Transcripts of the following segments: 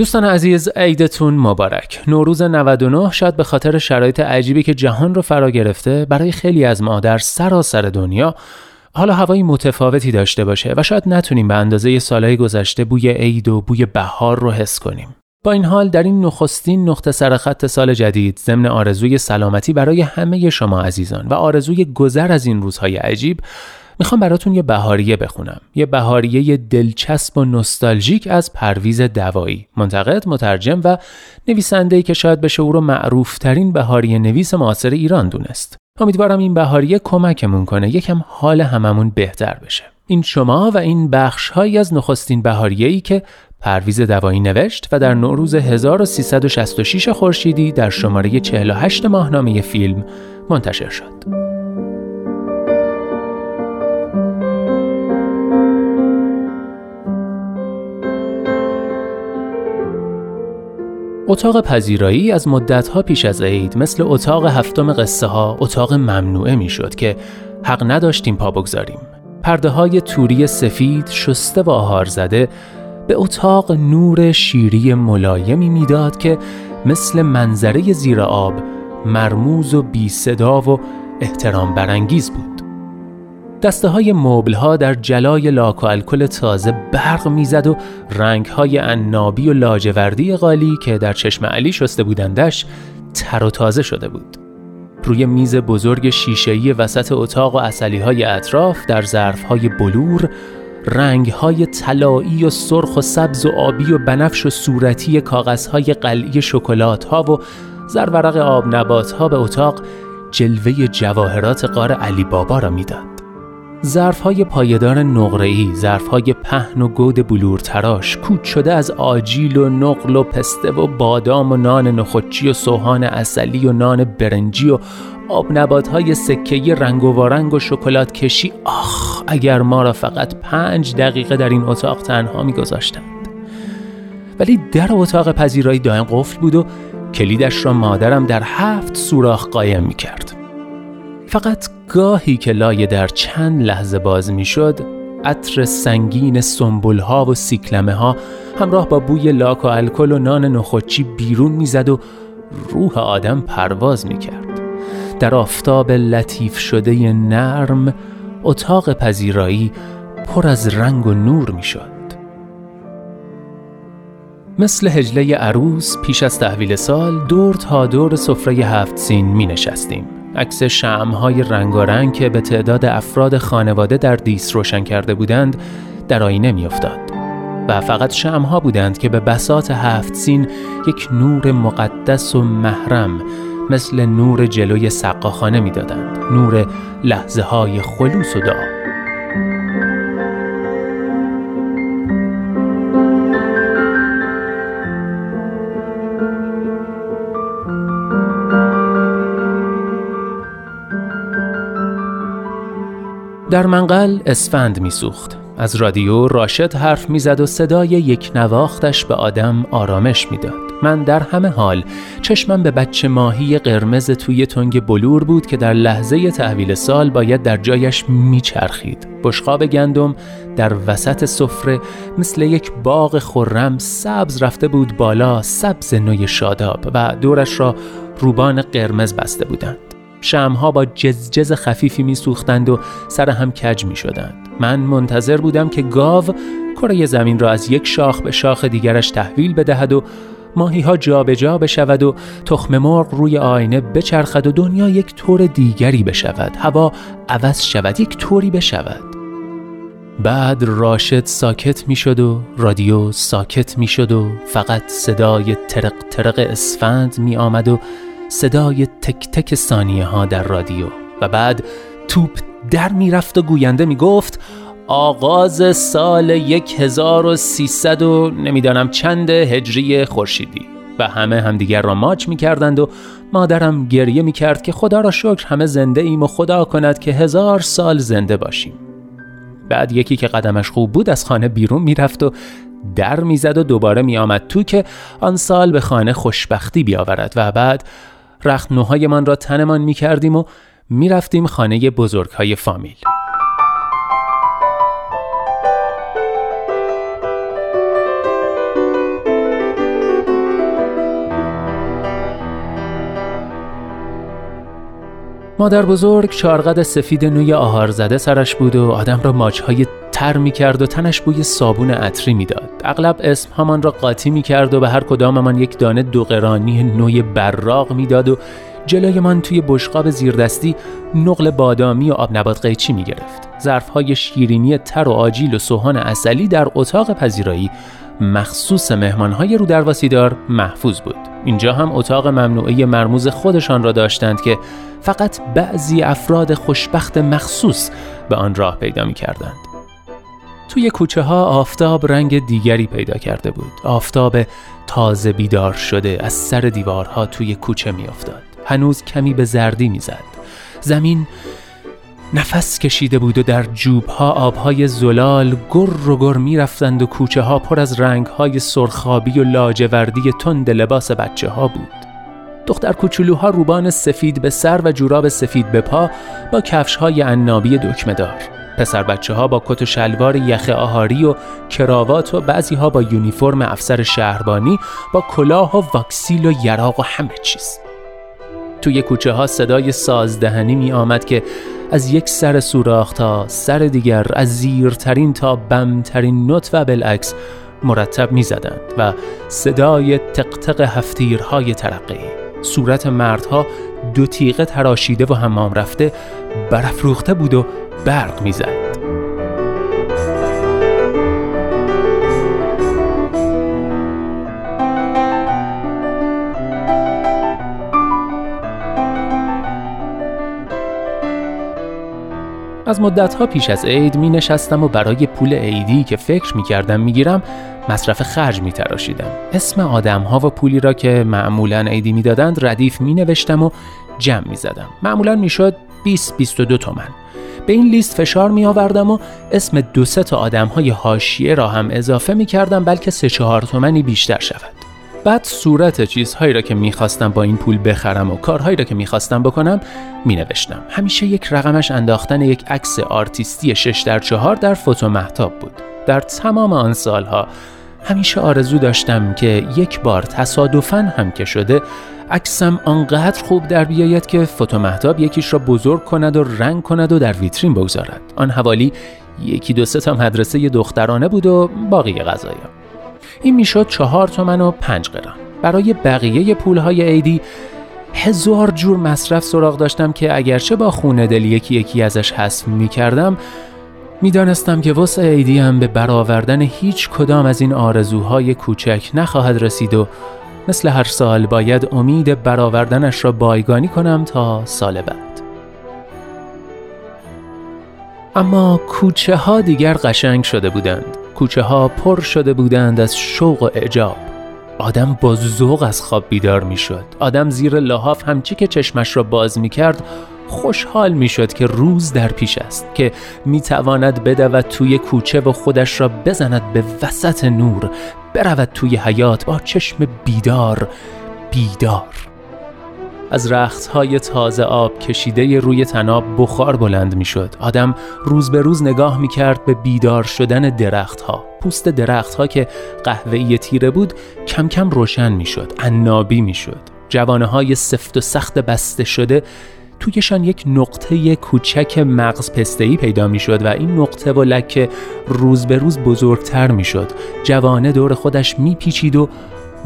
دوستان عزیز عیدتون مبارک. نوروز 99 شاید به خاطر شرایط عجیبی که جهان رو فرا گرفته برای خیلی از ما در سراسر دنیا حالا هوایی متفاوتی داشته باشه و شاید نتونیم به اندازه سالهای گذشته بوی عید و بوی بهار رو حس کنیم. با این حال در این نخستین نقطه سرخط سال جدید ضمن آرزوی سلامتی برای همه شما عزیزان و آرزوی گذر از این روزهای عجیب می‌خوام براتون یه بهاریه بخونم. یه بهاریه دلچسب و نستالژیک از پرویز دوایی. منتقد مترجم و نویسنده که شاید بشه او رو معروف ترین بهاریه نویس معاصر ایران دونست. امیدوارم این بهاریه کمکمون کنه یکم حال هممون بهتر بشه. این شما و این بخش هایی از نخستین بهاریه ای که پرویز دوایی نوشت و در نوروز 1366 خورشیدی در شماره 48 ماهنامه فیلم منتشر شد. اتاق پذیرایی از مدتها پیش از عید مثل اتاق هفتم قصه ها اتاق ممنوعه می‌شد که حق نداشتیم پا بگذاریم. پرده های توری سفید شسته و آهار زده به اتاق نور شیری ملایمی می‌داد که مثل منظره زیر آب مرموز و بی صدا و احترام برانگیز بود. دسته های موبل ها در جلای لاک و الکل تازه برق می‌زد و رنگ های عنابی و لاجوردی غالی که در چشم علی شسته بودندش تر و تازه شده بود. روی میز بزرگ شیشه‌ای وسط اتاق و اصلی های اطراف در ظرف های بلور رنگ های طلایی و سرخ و سبز و آبی و بنفش و صورتی کاغذ های قلعی شکلات ها و زرورق آب نبات ها به اتاق جلوه جواهرات قار علی بابا را می‌داد. ظرف های پایدار نقره‌ای، ظرف های پهن و گود بلور تراش، کود شده از آجیل و نقل و پسته و بادام و نان نخودچی و سوهان اصلی و نان برنجی و آب نبات های سکهی رنگ و وارنگ و شکلات کشی آخ اگر ما را فقط پنج دقیقه در این اتاق تنها میگذاشتند ولی در اتاق پذیرایی دائم قفل بود و کلیدش را مادرم در هفت سوراخ قایم می کرد. فقط گاهی که لایه در چند لحظه باز می شد عطر سنگین سنبول ها و سیکلمه ها همراه با بوی لاک و الکل و نان نخودچی بیرون می‌زد و روح آدم پرواز می کرد. در آفتاب لطیف شده نرم اتاق پذیرایی پر از رنگ و نور می شد. مثل هجله عروس پیش از تحویل سال دور تا دور سفره هفت سین می نشستیم. عکس شمهای رنگارنگ که به تعداد افراد خانواده در دیس روشن کرده بودند در آینه میافتاد. و فقط شمها بودند که به بسات هفت سین یک نور مقدس و محرم مثل نور جلوی سقاخانه می‌دادند. نور لحظه های خلوص و در منقل اسفند میسوخت. از رادیو راشد حرف می‌زد و صدای یک نواختش به آدم آرامش می‌داد. من در همه حال چشمم به بچه ماهی قرمز توی تنگ بلور بود که در لحظه تحویل سال باید در جایش میچرخید. بشقاب گندم در وسط سفره مثل یک باغ خرم سبز رفته بود بالا سبز نوی شاداب و دورش را روبان قرمز بسته بودند. شمها با جزجز خفیفی میسوختند و سر هم کج می شدند. من منتظر بودم که گاو کره زمین را از یک شاخ به شاخ دیگرش تحویل بدهد و ماهی ها جابجا بشود و تخم مرغ روی آینه بچرخد و دنیا یک طور دیگری بشود هوا عوض شود یک طوری بشود بعد راشد ساکت می شد و رادیو ساکت می شد و فقط صدای ترق ترق اسفند می آمد و صدای تک تک ثانیه ها در رادیو. و بعد توپ در می‌رفت و گوینده می‌گفت آغاز سال 1300 و نمی‌دانم چند هجری خورشیدی. و همه همدیگر را ماچ می کردند و مادرم گریه می کرد که خدا را شکر همه زنده ایم و خدا کند که هزار سال زنده باشیم. بعد یکی که قدمش خوب بود از خانه بیرون می‌رفت و در می‌زد و دوباره میآمد تو که آن سال به خانه خوشبختی بیاورد. و بعد رختنوهایمان را تنمان می کردیم و می‌رفتیم خانه بزرگ های فامیل. مادر بزرگ چارقد سفید نوی آهار زده سرش بود و آدم را ماچهای تر می کرد و تنش بوی صابون عطری می‌داد. اغلب اسم همان را قاطی می کرد و به هر کداممان یک دانه دوقرانی نوی براق می‌داد و جلوی من توی بشقاب زیردستی نقل بادامی و آب نبات قیچی می گرفت. ظرفهای شیرینی تر و آجیل و سوهان اصلی در اتاق پذیرایی مخصوص مهمانهای رو در محفوظ بود. اینجا هم اتاق ممنوعه مرموز خودشان را داشتند که فقط بعضی افراد خوشبخت مخصوص به آن راه پیدا می کردند. توی کوچه ها آفتاب رنگ دیگری پیدا کرده بود. آفتاب تازه بیدار شده از سر دیوارها توی کوچه می افتاد. هنوز کمی به زردی می‌زد. زمین نفس کشیده بود و در جوبها آبهای زلال گر و گر می‌رفتند و کوچه ها پر از رنگهای سرخابی و لاجوردی تند لباس بچه ها بود. دختر کوچولوها روبان سفید به سر و جوراب سفید به پا با کفش های عنابی دکمه دار. پسر بچه ها با کت و شلوار یخ آهاری و کراوات و بعضی ها با یونیفرم افسر شهربانی با کلاه و واکسیل و یراق و همه چیز. توی کوچه ها صدای سازدهنی می آمد که از یک سر سوراخ تا سر دیگر از زیرترین تا بمترین نوت و بالعکس مرتب می زدند و صدای تقتق هفتیرهای ترقی صورت مردها دو تیغه تراشیده و حمام رفته برافروخته بود و برق می‌زد. از مدتها پیش از عید می نشستم و برای پول عیدی که فکر می کردم می گیرم مصرف خرج می تراشیدم. اسم آدم ها و پولی را که معمولا عیدی می دادند ردیف می نوشتم و جمع می زدم. معمولا می شد 20 22 تومن. به این لیست فشار می آوردم و اسم دو سه تا آدم های حاشیه را هم اضافه می کردم بلکه سه چهار تومنی بیشتر شود. بعد صورت چیزهایی را که می‌خواستم با این پول بخرم و کارهایی را که می‌خواستم بکنم مینوشتم. همیشه یک رقمش انداختن یک عکس آرتیستی 6 در 4 در فوتو محتاب بود. در تمام آن سالها همیشه آرزو داشتم که یک بار تصادفاً هم که شده عکسم آنقدر خوب در بیاید که فوتو محتاب یکیش را بزرگ کند و رنگ کند و در ویترین بگذارد. آن حوالی یکی دو سه تا مدرسه دخترانه بود و باقی غذایا. این می‌شد چهار تومن و پنج قران. برای بقیه پولهای عیدی هزار جور مصرف سراغ داشتم که اگرچه با خونه دل یکی یکی ازش حذف می کردم می‌دانستم که وسع عیدی هم به برآوردن هیچ کدام از این آرزوهای کوچک نخواهد رسید و مثل هر سال باید امید برآوردنش را بایگانی کنم تا سال بعد. اما کوچه ها دیگر قشنگ شده بودند. کوچه ها پر شده بودند از شوق و اعجاب. آدم با ذوق از خواب بیدار می شد آدم زیر لحاف همچی که چشمش را باز می کرد خوشحال می شد که روز در پیش است که می تواند بدود توی کوچه و خودش را بزند به وسط نور برود توی حیات با چشم بیدار بیدار. از رختهای تازه آب کشیده روی تناب بخار بلند می شد. آدم روز به روز نگاه می کرد به بیدار شدن درختها. پوست درختها که قهوه‌ای تیره بود کم کم روشن می شد. عنابی می شد. جوانه های سفت و سخت بسته شده تویشان یک نقطه کوچک مغز پستهی پیدا می شد و این نقطه و لکه روز به روز بزرگتر می شد. جوانه دور خودش می پیچید و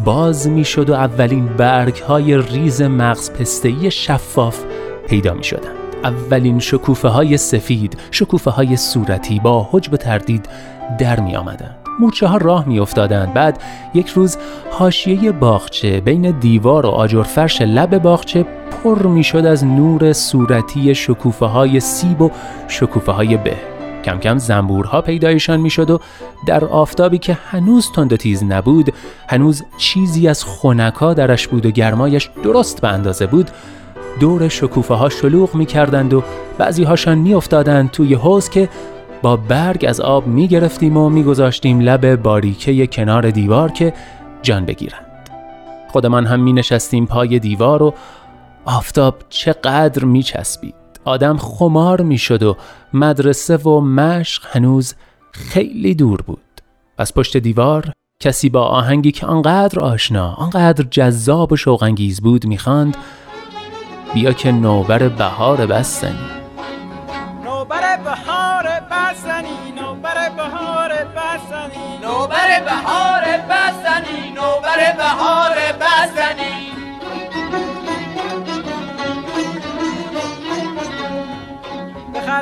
باز می‌شد و اولین برگ های ریز مغز پستهی شفاف پیدا می شدند. اولین شکوفه های سفید، شکوفه های صورتی با حجب تردید در می آمدند. مورچه ها راه می افتادند. بعد یک روز حاشیه باغچه بین دیوار و آجرفرش لب باغچه پر می شد از نور صورتی شکوفه های سیب و شکوفه های به کم کم زنبورها پیدایشان می‌شد و در آفتابی که هنوز تند تیز نبود هنوز چیزی از خونکا درش بود و گرمایش درست به اندازه بود دور شکوفه ها شلوغ می کردند و بعضی هاشان می افتادند توی حوز که با برگ از آب می گرفتیم و می گذاشتیم لب باریکه کنار دیوار که جان بگیرند. خودمان هم می نشستیم پای دیوار و آفتاب چقدر می چسبید آدم خمار می شد و مدرسه و مشق هنوز خیلی دور بود. از پشت دیوار کسی با آهنگی که آنقدر آشنا آنقدر جذاب و شوقانگیز بود می‌خواند بیا که نوبر بهار بستنی. نوبر بهار بستنی نوبر بهار بستنی. نوبر بهار بستنی نوبر بهار بستنی.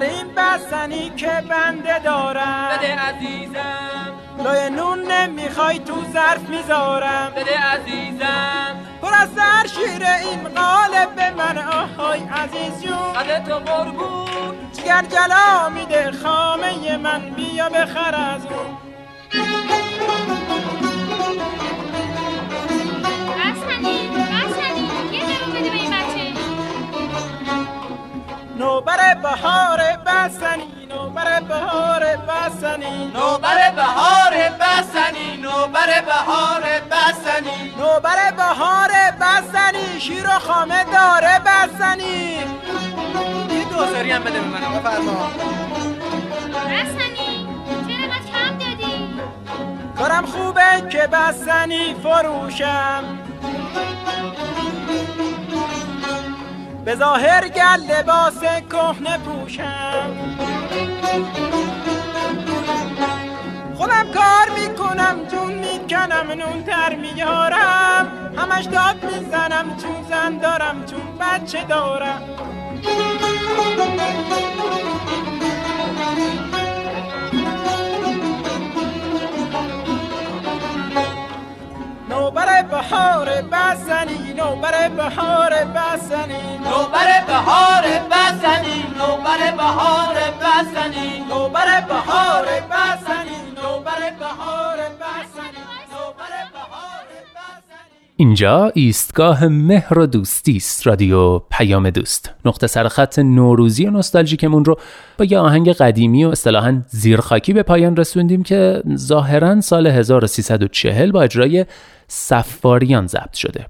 بخریم بستنی که بنده دارم. بده عزیزم. لای نون نمی‌خوای تو ظرف می‌ذارم. بده عزیزم. پر از سر شیر این قالب به من آهای عزیز جون. قده تو قربون. جگر جلا میده خامه من بیا بخر از اون. نوبر بهار. بسنی نوبر بهار بسنی نوبر بهار بسنی نوبر بهار بسنی نوبر بهار بسنی شیر و خامه داره بسنی یه دوزاری هم بده به من بفرما بسنی چرا کم دادی؟ کارم خوبه که بسنی فروشم. به ظاهر گل لباس کهنه پوشم. خودم کار می‌کنم جون می‌کنم نون تر میارم همش داد می‌زنم چون زن دارم چون بچه دارم. نوبر بهار بزنی نوبر بهار بزنی نوبر بهار بزنی نوبر بهار بزنی. نوبر بهار بزنی نوبر بهار بزنی نوبر بهار اینجا ایستگاه مهر و دوستی است رادیو پیام دوست. نقطه سرخط نوروزی و نوستالژیکمون رو با یه آهنگ قدیمی و اصطلاحا زیرخاکی به پایان رسوندیم که ظاهرا سال 1340 با اجرای سفاریان ضبط شده.